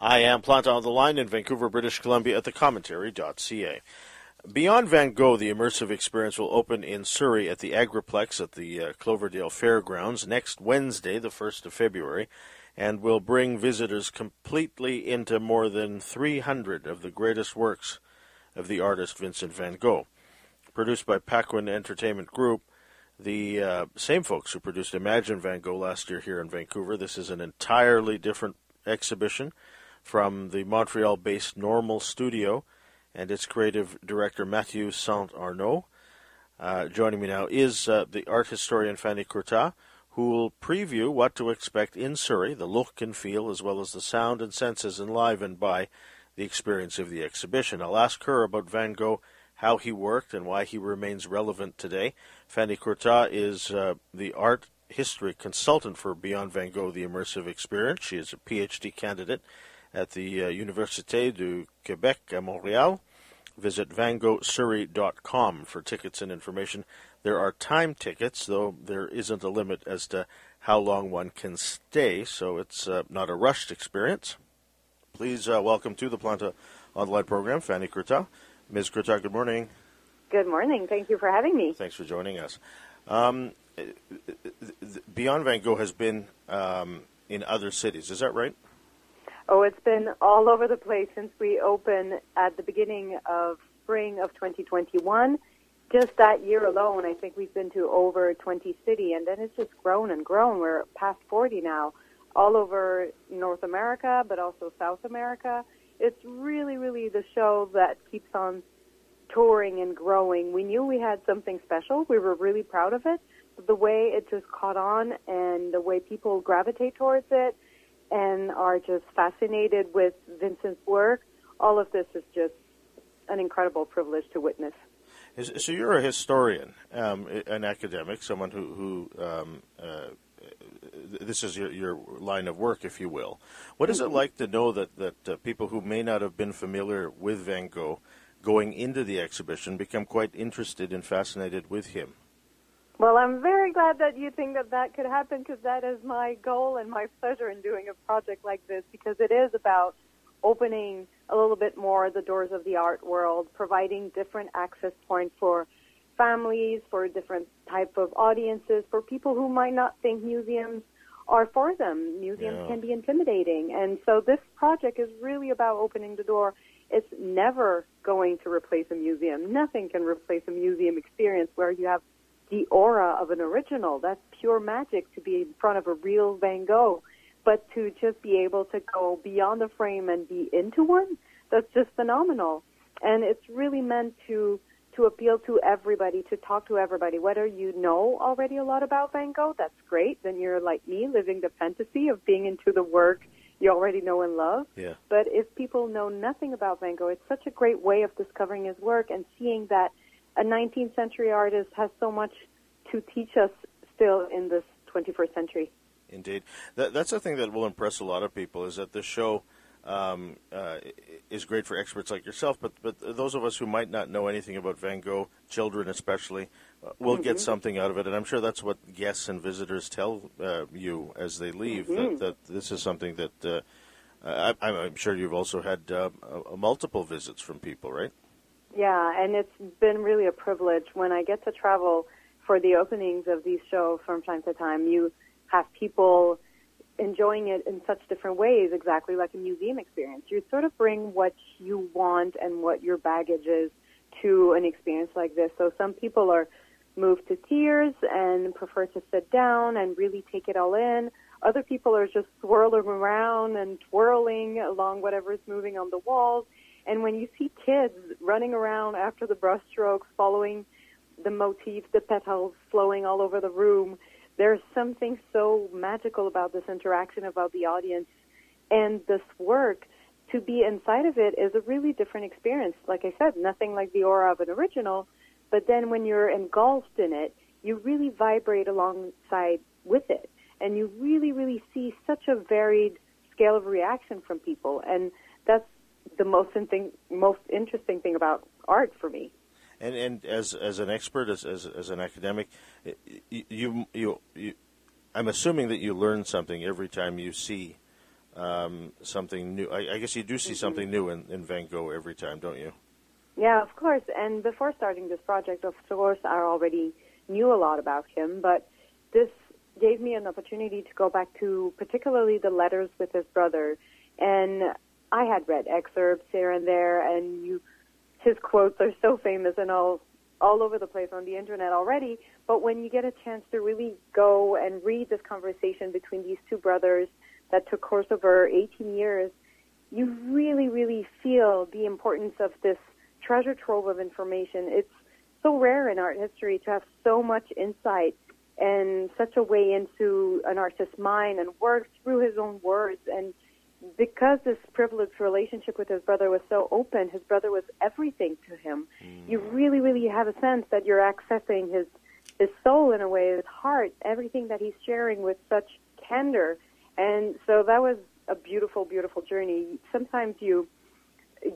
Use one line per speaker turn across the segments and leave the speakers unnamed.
I am Planta on the line in Vancouver, British Columbia at thecommentary.ca. Beyond Van Gogh, the immersive experience will open in Surrey at the Agriplex at the uh, Cloverdale Fairgrounds next Wednesday, the 1st of February, and will bring visitors completely into more than 300 of the greatest works of the artist Vincent van Gogh. Produced by Paquin Entertainment Group, the uh, same folks who produced Imagine Van Gogh last year here in Vancouver. This is an entirely different exhibition from the Montreal based Normal Studio and its creative director Mathieu Saint Arnaud. Uh, joining me now is uh, the art historian Fanny Curtat, who will preview what to expect in Surrey, the look and feel, as well as the sound and senses enlivened by the experience of the exhibition. I'll ask her about Van Gogh how he worked and why he remains relevant today. Fanny Curtat is uh, the art history consultant for Beyond Van Gogh, the immersive experience. She is a PhD candidate at the uh, Université du Québec à Montréal. Visit vangoghsurrey.com for tickets and information. There are time tickets, though there isn't a limit as to how long one can stay, so it's uh, not a rushed experience. Please uh, welcome to the Planta Online program, Fanny Curtat. Ms. Curtat, good morning.
Good morning. Thank you for having me.
Thanks for joining us. Um, Beyond Van Gogh has been um, in other cities, is that right?
Oh, it's been all over the place since we opened at the beginning of spring of 2021. Just that year alone, I think we've been to over 20 cities, and then it's just grown and grown. We're past 40 now, all over North America, but also South America it's really, really the show that keeps on touring and growing. We knew we had something special. We were really proud of it. The way it just caught on and the way people gravitate towards it and are just fascinated with Vincent's work, all of this is just an incredible privilege to witness.
So you're a historian, um, an academic, someone who, who um, uh, this is your, your line of work, if you will. What is it mm-hmm. like to know that that uh, people who may not have been familiar with Van Gogh, going into the exhibition, become quite interested and fascinated with him?
Well, I'm very glad that you think that that could happen because that is my goal and my pleasure in doing a project like this because it is about opening a little bit more the doors of the art world, providing different access points for families, for different type of audiences, for people who might not think museums are for them. Museums yeah. can be intimidating. And so this project is really about opening the door. It's never going to replace a museum. Nothing can replace a museum experience where you have the aura of an original. That's pure magic to be in front of a real Van Gogh. But to just be able to go beyond the frame and be into one, that's just phenomenal. And it's really meant to to appeal to everybody, to talk to everybody. Whether you know already a lot about Van Gogh, that's great. Then you're like me, living the fantasy of being into the work you already know and love.
Yeah.
But if people know nothing about Van Gogh, it's such a great way of discovering his work and seeing that a 19th century artist has so much to teach us still in this 21st century.
Indeed. That, that's the thing that will impress a lot of people is that the show – um, uh, is great for experts like yourself, but but those of us who might not know anything about Van Gogh, children especially, uh, will mm-hmm. get something out of it, and I'm sure that's what guests and visitors tell uh, you as they leave mm-hmm. that, that this is something that uh, I, am sure you've also had uh, multiple visits from people, right?
Yeah, and it's been really a privilege when I get to travel for the openings of these shows from time to time. You have people enjoying it in such different ways, exactly like a museum experience. You sort of bring what you want and what your baggage is to an experience like this. So some people are moved to tears and prefer to sit down and really take it all in. Other people are just swirling around and twirling along whatever is moving on the walls. And when you see kids running around after the brushstrokes, following the motif, the petals flowing all over the room, there's something so magical about this interaction, about the audience, and this work. To be inside of it is a really different experience. Like I said, nothing like the aura of an original, but then when you're engulfed in it, you really vibrate alongside with it. And you really, really see such a varied scale of reaction from people. And that's the most, thing, most interesting thing about art for me.
And and as as an expert, as as, as an academic, you, you you I'm assuming that you learn something every time you see um, something new. I, I, guess you do see mm-hmm. something new in, in Van Gogh every time, don't you?
Yeah, of course. And before starting this project, of course, I already knew a lot about him, but this gave me an opportunity to go back to particularly the letters with his brother. And I had read excerpts here and there, and you, his quotes are so famous and all all over the place on the internet already. But when you get a chance to really go and read this conversation between these two brothers that took course over 18 years, you really, really feel the importance of this treasure trove of information. It's so rare in art history to have so much insight and such a way into an artist's mind and work through his own words. And because this privileged relationship with his brother was so open, his brother was everything to him. Mm. You really, really have a sense that you're accessing his his soul in a way, his heart, everything that he's sharing with such candor. And so that was a beautiful, beautiful journey. Sometimes you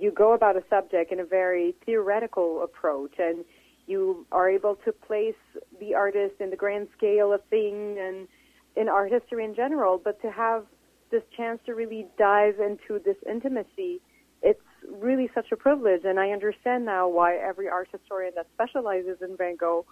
you go about a subject in a very theoretical approach and you are able to place the artist in the grand scale of things and in art history in general, but to have this chance to really dive into this intimacy, it's really such a privilege. And I understand now why every art historian that specializes in Van Gogh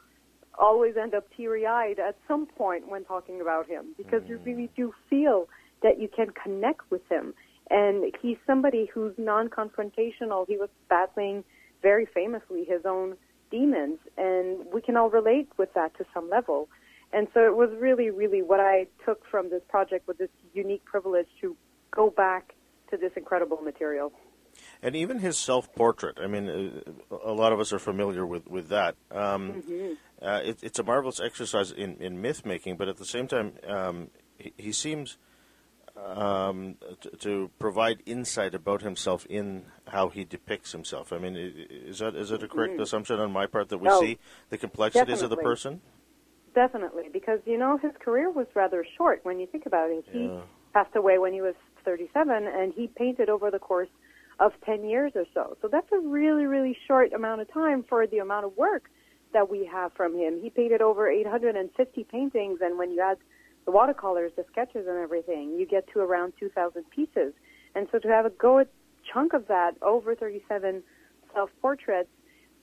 always end up teary-eyed at some point when talking about him, because mm-hmm. you really do feel that you can connect with him. And he's somebody who's non-confrontational. He was battling very famously his own demons, and we can all relate with that to some level. And so it was really, really what I took from this project was this unique privilege to go back to this incredible material.
And even his self-portrait. I mean, uh, a lot of us are familiar with with that. Um, mm-hmm. uh, it, it's a marvelous exercise in, in myth making, but at the same time, um, he, he, seems um, to, to, provide insight about himself in how he depicts himself. I mean, is that is it a correct mm-hmm. assumption on my part that we
no,
see the complexities
definitely.
of the person?
Definitely, because you know his career was rather short when you think about it. He yeah. passed away when he was 37, and he painted over the course of 10 years or so. So that's a really, really short amount of time for the amount of work that we have from him. He painted over 850 paintings, and when you add the watercolors, the sketches, and everything, you get to around 2,000 pieces. And so to have a good chunk of that, over 37 self-portraits,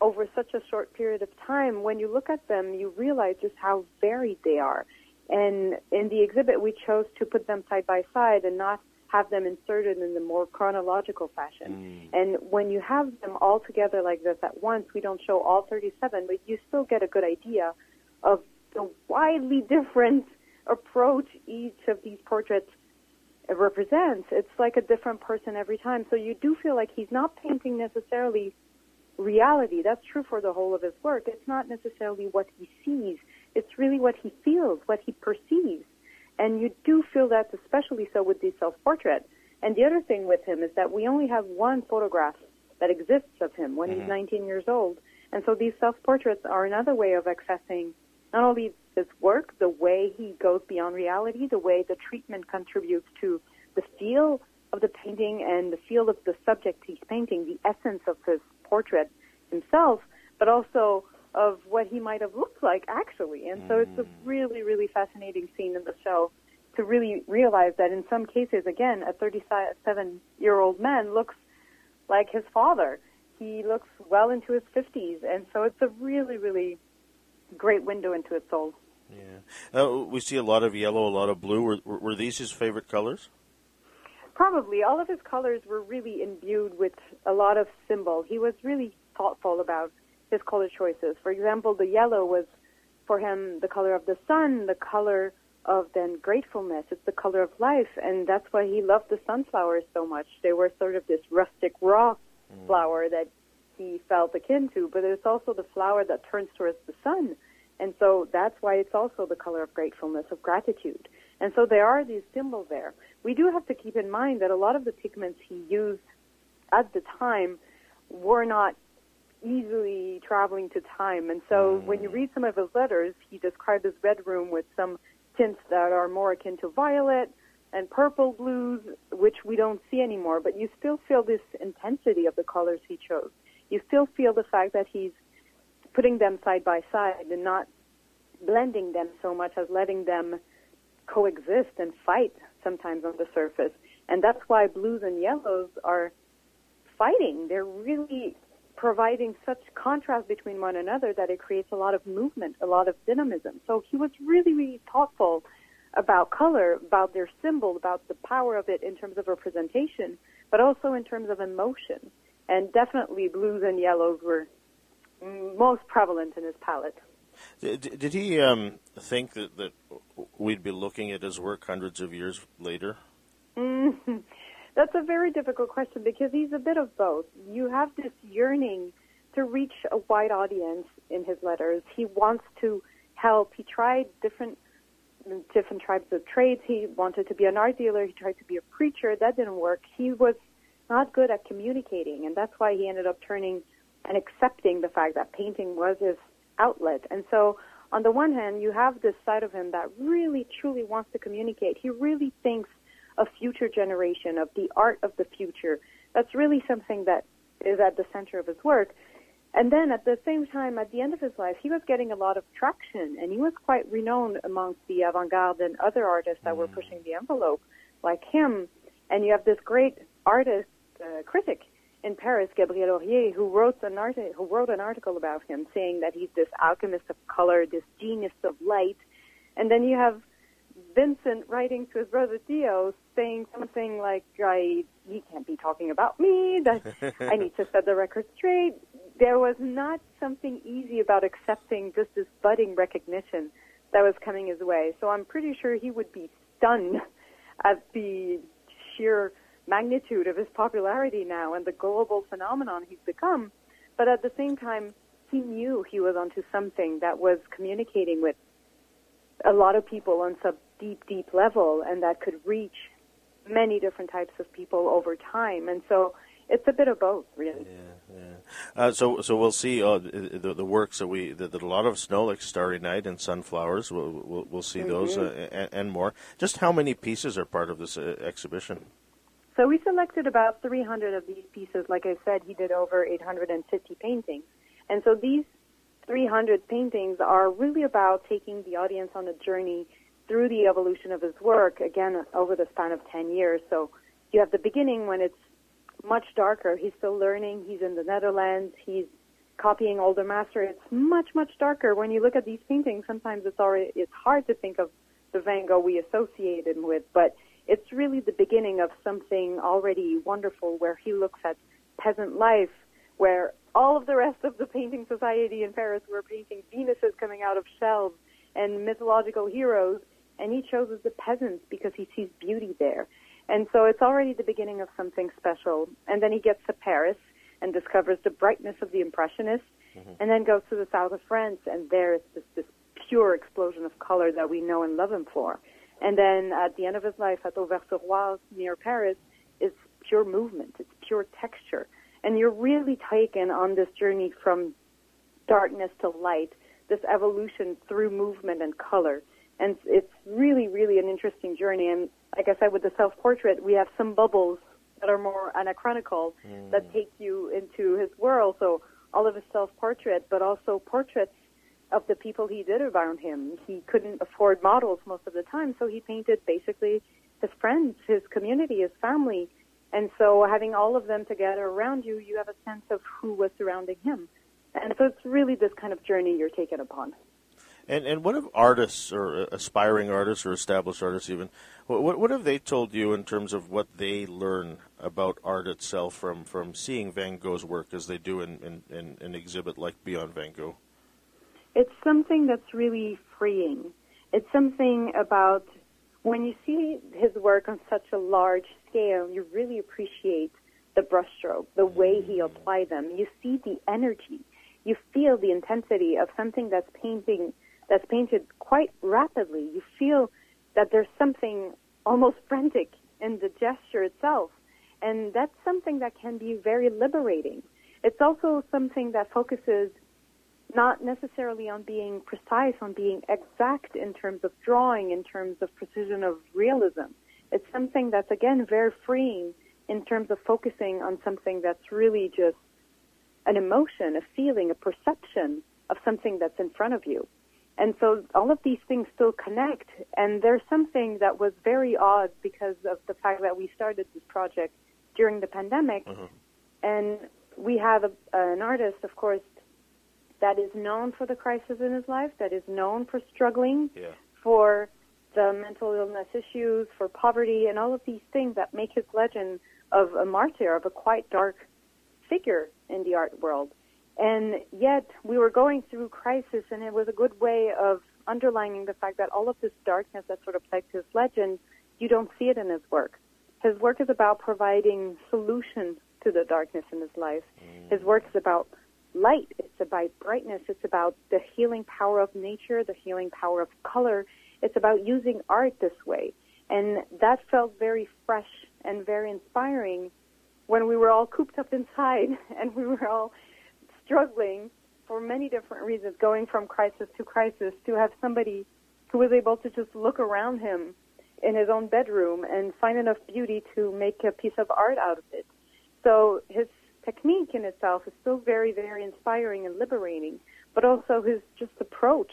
over such a short period of time, when you look at them, you realize just how varied they are. And in the exhibit, we chose to put them side by side and not have them inserted in the more chronological fashion. Mm. And when you have them all together like this at once, we don't show all 37, but you still get a good idea of the widely different approach each of these portraits represents. It's like a different person every time. So you do feel like he's not painting necessarily reality. That's true for the whole of his work. It's not necessarily what he sees. It's really what he feels, what he perceives. And you do feel that especially so with the self-portrait. And the other thing with him is that we only have one photograph that exists of him when mm-hmm. he's 19 years old. And so these self-portraits are another way of accessing not only his work, the way he goes beyond reality, the way the treatment contributes to the feel of the painting and the feel of the subject he's painting, the essence of his portrait himself, but also of what he might have looked like actually. And so it's a mm. really, really fascinating scene in the show to really realize that in some cases, again, a 37 year old man looks like his father. He looks well into his 50s. And so it's a really, really great window into his soul.
Yeah. Uh, we see a lot of yellow, a lot of blue. Were, were these his favorite colors?
Probably. All of his colors were really imbued with a lot of symbol. He was really thoughtful about his color choices. For example, the yellow was for him the color of the sun, the color of then gratefulness. It's the color of life, and that's why he loved the sunflowers so much. They were sort of this rustic raw mm. flower that he felt akin to, but it's also the flower that turns towards the sun. And so that's why it's also the color of gratefulness, of gratitude. And so there are these symbols there. We do have to keep in mind that a lot of the pigments he used at the time were not easily traveling to time. And so mm. when you read some of his letters, he described his bedroom with some tints that are more akin to violet and purple blues, which we don't see anymore, but you still feel this intensity of the colors he chose. You still feel the fact that he's putting them side by side and not blending them so much as letting them coexist and fight sometimes on the surface. And that's why blues and yellows are fighting. They're really providing such contrast between one another that it creates a lot of movement, a lot of dynamism. So he was really, really thoughtful about color, about their symbol, about the power of it in terms of representation, but also in terms of emotion. And definitely blues and yellows were most prevalent in his palette.
Did, did he um, think that, that we'd be looking at his work hundreds of years later?
Mm-hmm. That's a very difficult question because he's a bit of both. You have this yearning to reach a wide audience in his letters. He wants to help. He tried different different types of trades. He wanted to be an art dealer. He tried to be a preacher. That didn't work. He was not good at communicating, and that's why he ended up turning and accepting the fact that painting was his outlet. And so, on the one hand, you have this side of him that really, truly wants to communicate. He really thinks a future generation, of the art of the future. That's really something that is at the center of his work. And then at the same time, at the end of his life, he was getting a lot of traction and he was quite renowned amongst the avant-garde and other artists that mm. were pushing the envelope like him. And you have this great artist, uh, critic in Paris, Gabriel Aurier, who wrote an who wrote an article about him saying that he's this alchemist of color, this genius of light. And then you have Vincent writing to his brother Theo saying something like, I, he can't be talking about me, that I need to set the record straight. There was not something easy about accepting just this budding recognition that was coming his way. So I'm pretty sure he would be stunned at the sheer magnitude of his popularity now and the global phenomenon he's become. But at the same time, he knew he was onto something that was communicating with a lot of people on some deep, deep level, and that could reach many different types of people over time. And so it's a bit of both, really.
Yeah, yeah. Uh, so, so we'll see uh, the, the works that we that, that, a lot of snow, like Starry Night and Sunflowers. We'll we'll, we'll see mm-hmm. those uh, and, and, more. Just how many pieces are part of this uh, exhibition?
So we selected about 300 of these pieces. Like I said, he did over 850 paintings, and so these 300 paintings are really about taking the audience on a journey through the evolution of his work, again, over the span of 10 years. So you have the beginning when it's much darker. He's still learning. He's in the Netherlands. He's copying older master. It's much, much darker. When you look at these paintings, sometimes it's already, it's hard to think of the Van Gogh we associate him with, but it's really the beginning of something already wonderful where he looks at peasant life, where all of the rest of the painting society in Paris were painting Venuses coming out of shelves and mythological heroes, and he chooses the peasants because he sees beauty there. And so it's already the beginning of something special. And then he gets to Paris and discovers the brightness of the Impressionists, mm-hmm. and then goes to the south of France, and there's this, this pure explosion of color that we know and love him for. And then at the end of his life at Auvers-sur-Oise near Paris, it's pure movement, it's pure texture and you're really taken on this journey from darkness to light, this evolution through movement and color. And it's really, really an interesting journey. And like I said, with the self-portrait, we have some bubbles that are more anachronical mm. that take you into his world. So all of his self-portrait, but also portraits of the people he did around him. He couldn't afford models most of the time, so he painted basically his friends, his community, his family, and so having all of them together around you, you have a sense of who was surrounding him. And so it's really this kind of journey you're taken upon.
And and what have artists or uh, aspiring artists or established artists even what what have they told you in terms of what they learn about art itself from, from seeing Van Gogh's work as they do in, in, in an exhibit like Beyond Van Gogh?
It's something that's really freeing. It's something about when you see his work on such a large scale, you really appreciate the brushstroke, the way he mm-hmm. applied them. You see the energy. You feel the intensity of something that's painting that's painted quite rapidly. You feel that there's something almost frantic in the gesture itself. And that's something that can be very liberating. It's also something that focuses not necessarily on being precise, on being exact in terms of drawing, in terms of precision of realism. It's something that's again very freeing in terms of focusing on something that's really just an emotion, a feeling, a perception of something that's in front of you. And so all of these things still connect. And there's something that was very odd because of the fact that we started this project during the pandemic.
Mm-hmm.
And we have a, an artist, of course, that is known for the crisis in his life, that is known for struggling,
Yeah.
for the mental illness issues, for poverty, and all of these things that make his legend of a martyr, of a quite dark figure in the art world. And yet we were going through crisis, and it was a good way of underlining the fact that all of this darkness that sort of plagues his legend, you don't see it in his work. His work is about providing solutions to the darkness in his life. Mm. His work is about light. It's about brightness. It's about the healing power of nature, the healing power of color. It's about using art this way. And that felt very fresh and very inspiring when we were all cooped up inside and we were all struggling for many different reasons, going from crisis to crisis, to have somebody who was able to just look around him in his own bedroom and find enough beauty to make a piece of art out of it. So his technique in itself is still very, very inspiring and liberating, but also his just approach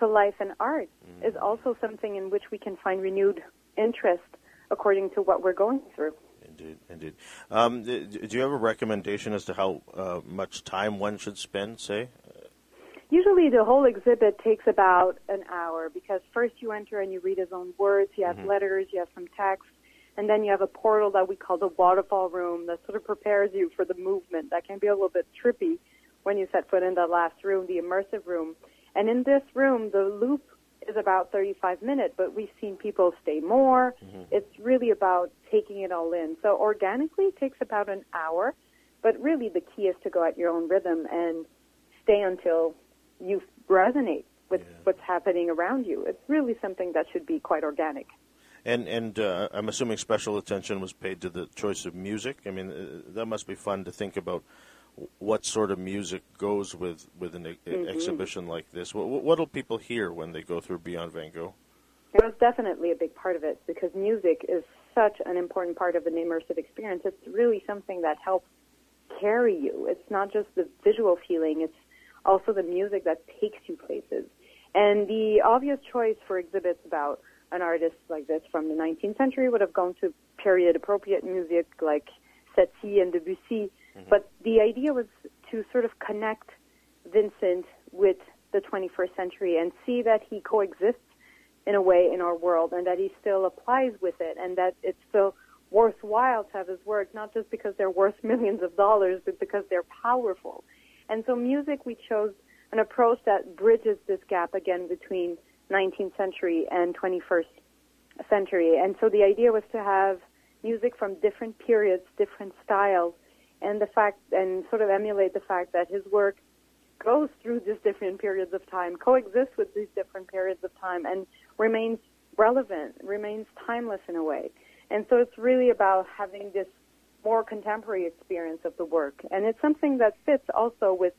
to life and art is also something in which we can find renewed interest according to what we're going through.
Indeed, indeed. Um, do you have a recommendation as to how uh, much time one should spend, say?
Usually the whole exhibit takes about an hour because first you enter and you read his own words, you have letters, you have some text, and then you have a portal that we call the waterfall room that sort of prepares you for the movement. That can be a little bit trippy when you set foot in that last room, the immersive room. And in this room, the loop is about 35 minutes, but we've seen people stay more. Mm-hmm. It's really about taking it all in. So organically it takes about an hour, but really the key is to go at your own rhythm and stay until you resonate with
Yeah.
what's happening around you. It's really something that should be quite organic.
And and uh, I'm assuming special attention was paid to the choice of music. I mean, uh, that must be fun to think about what sort of music goes with with an e- exhibition like this. What what'll people hear when they go through Beyond Van Gogh?
It was definitely a big part of it because music is such an important part of an immersive experience. It's really something that helps carry you. It's not just the visual feeling, it's also the music that takes you places. And the obvious choice for exhibits about an artist like this from the 19th century would have gone to period appropriate music like Satie and Debussy. Mm-hmm. But the idea was to sort of connect Vincent with the 21st century and see that he coexists in a way in our world and that he still applies with it and that it's still worthwhile to have his work, not just because they're worth millions of dollars, but because they're powerful. And so music, we chose an approach that bridges this gap again between 19th century and 21st century. And so the idea was to have music from different periods, different styles, and the fact, and sort of emulate the fact that his work goes through these different periods of time, coexists with these different periods of time, and remains relevant, remains timeless in a way. And so it's really about having this more contemporary experience of the work. And it's something that fits also with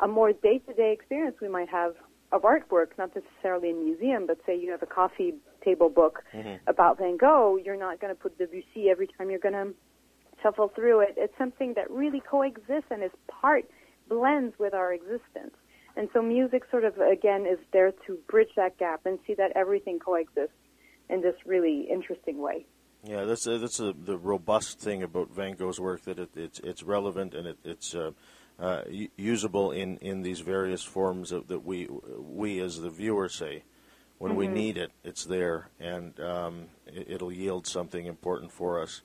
a more day-to-day experience we might have of artwork, not necessarily in a museum, but say you have a coffee table book about Van Gogh, you're not going to put Debussy every time you're going to shuffle through it. It's something that really coexists and is part, blends with our existence. And so music sort of, again, is there to bridge that gap and see that everything coexists in this really interesting way.
Yeah, that's uh, that's uh, the robust thing about Van Gogh's work that it, it's it's relevant and it, it's uh, uh, usable in, in these various forms of, that we we as the viewer say when we need it, it's there and um, it, it'll yield something important for us,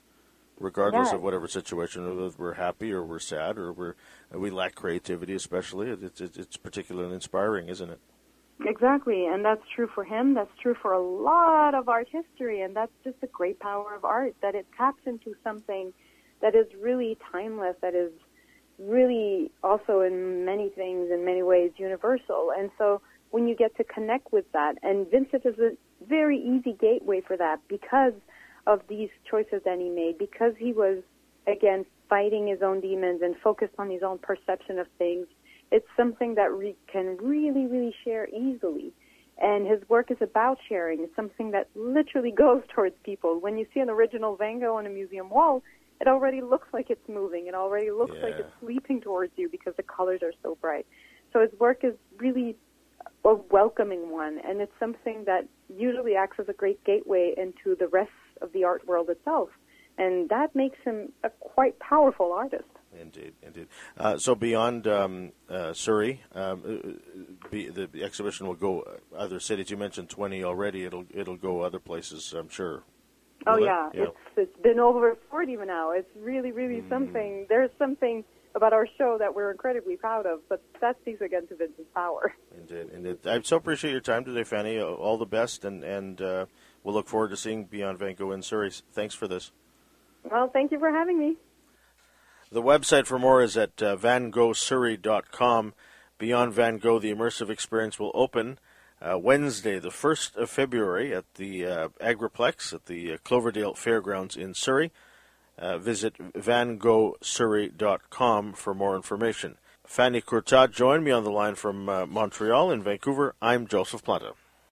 regardless
Yeah.
of whatever situation whether we're happy or we're sad or we're we lack creativity, especially. It, it's it's particularly inspiring, isn't it?
Exactly, and that's true for him. That's true for a lot of art history, and that's just the great power of art that it taps into something that is really timeless, that is really also in many things, in many ways, universal. And so when you get to connect with that, and Vincent is a very easy gateway for that because of these choices that he made, because he was, again, fighting his own demons and focused on his own perception of things it's something that we can really, really share easily. And his work is about sharing. It's something that literally goes towards people. When you see an original Van Gogh on a museum wall, it already looks like it's moving. It already looks like it's leaping towards you because the colors are so bright. So his work is really a welcoming one, and it's something that usually acts as a great gateway into the rest of the art world itself, and that makes him a quite powerful artist.
Indeed, indeed. Uh, so beyond um, uh, Surrey, um, uh, be, the, the, exhibition will go other cities. You mentioned twenty already. It'll it'll go other places. I'm sure.
Oh will yeah, it? it's it's been over forty now. It's really really mm. something. There's something about our show that we're incredibly proud of. But that speaks again to Vincent's power.
Indeed, indeed. I so appreciate your time today, Fanny. All the best, and and uh, we'll look forward to seeing Beyond Van Gogh in Surrey. Thanks for this.
Well, thank you for having me.
The website for more is at uh, vangoghsurrey.com. Beyond Van Gogh, the immersive experience will open uh, Wednesday, the 1st of February, at the uh, Agriplex at the uh, Cloverdale Fairgrounds in Surrey. Uh, visit vangoghsurrey.com for more information. Fanny Curtat joined me on the line from uh, Montreal. In Vancouver, I'm Joseph Planta.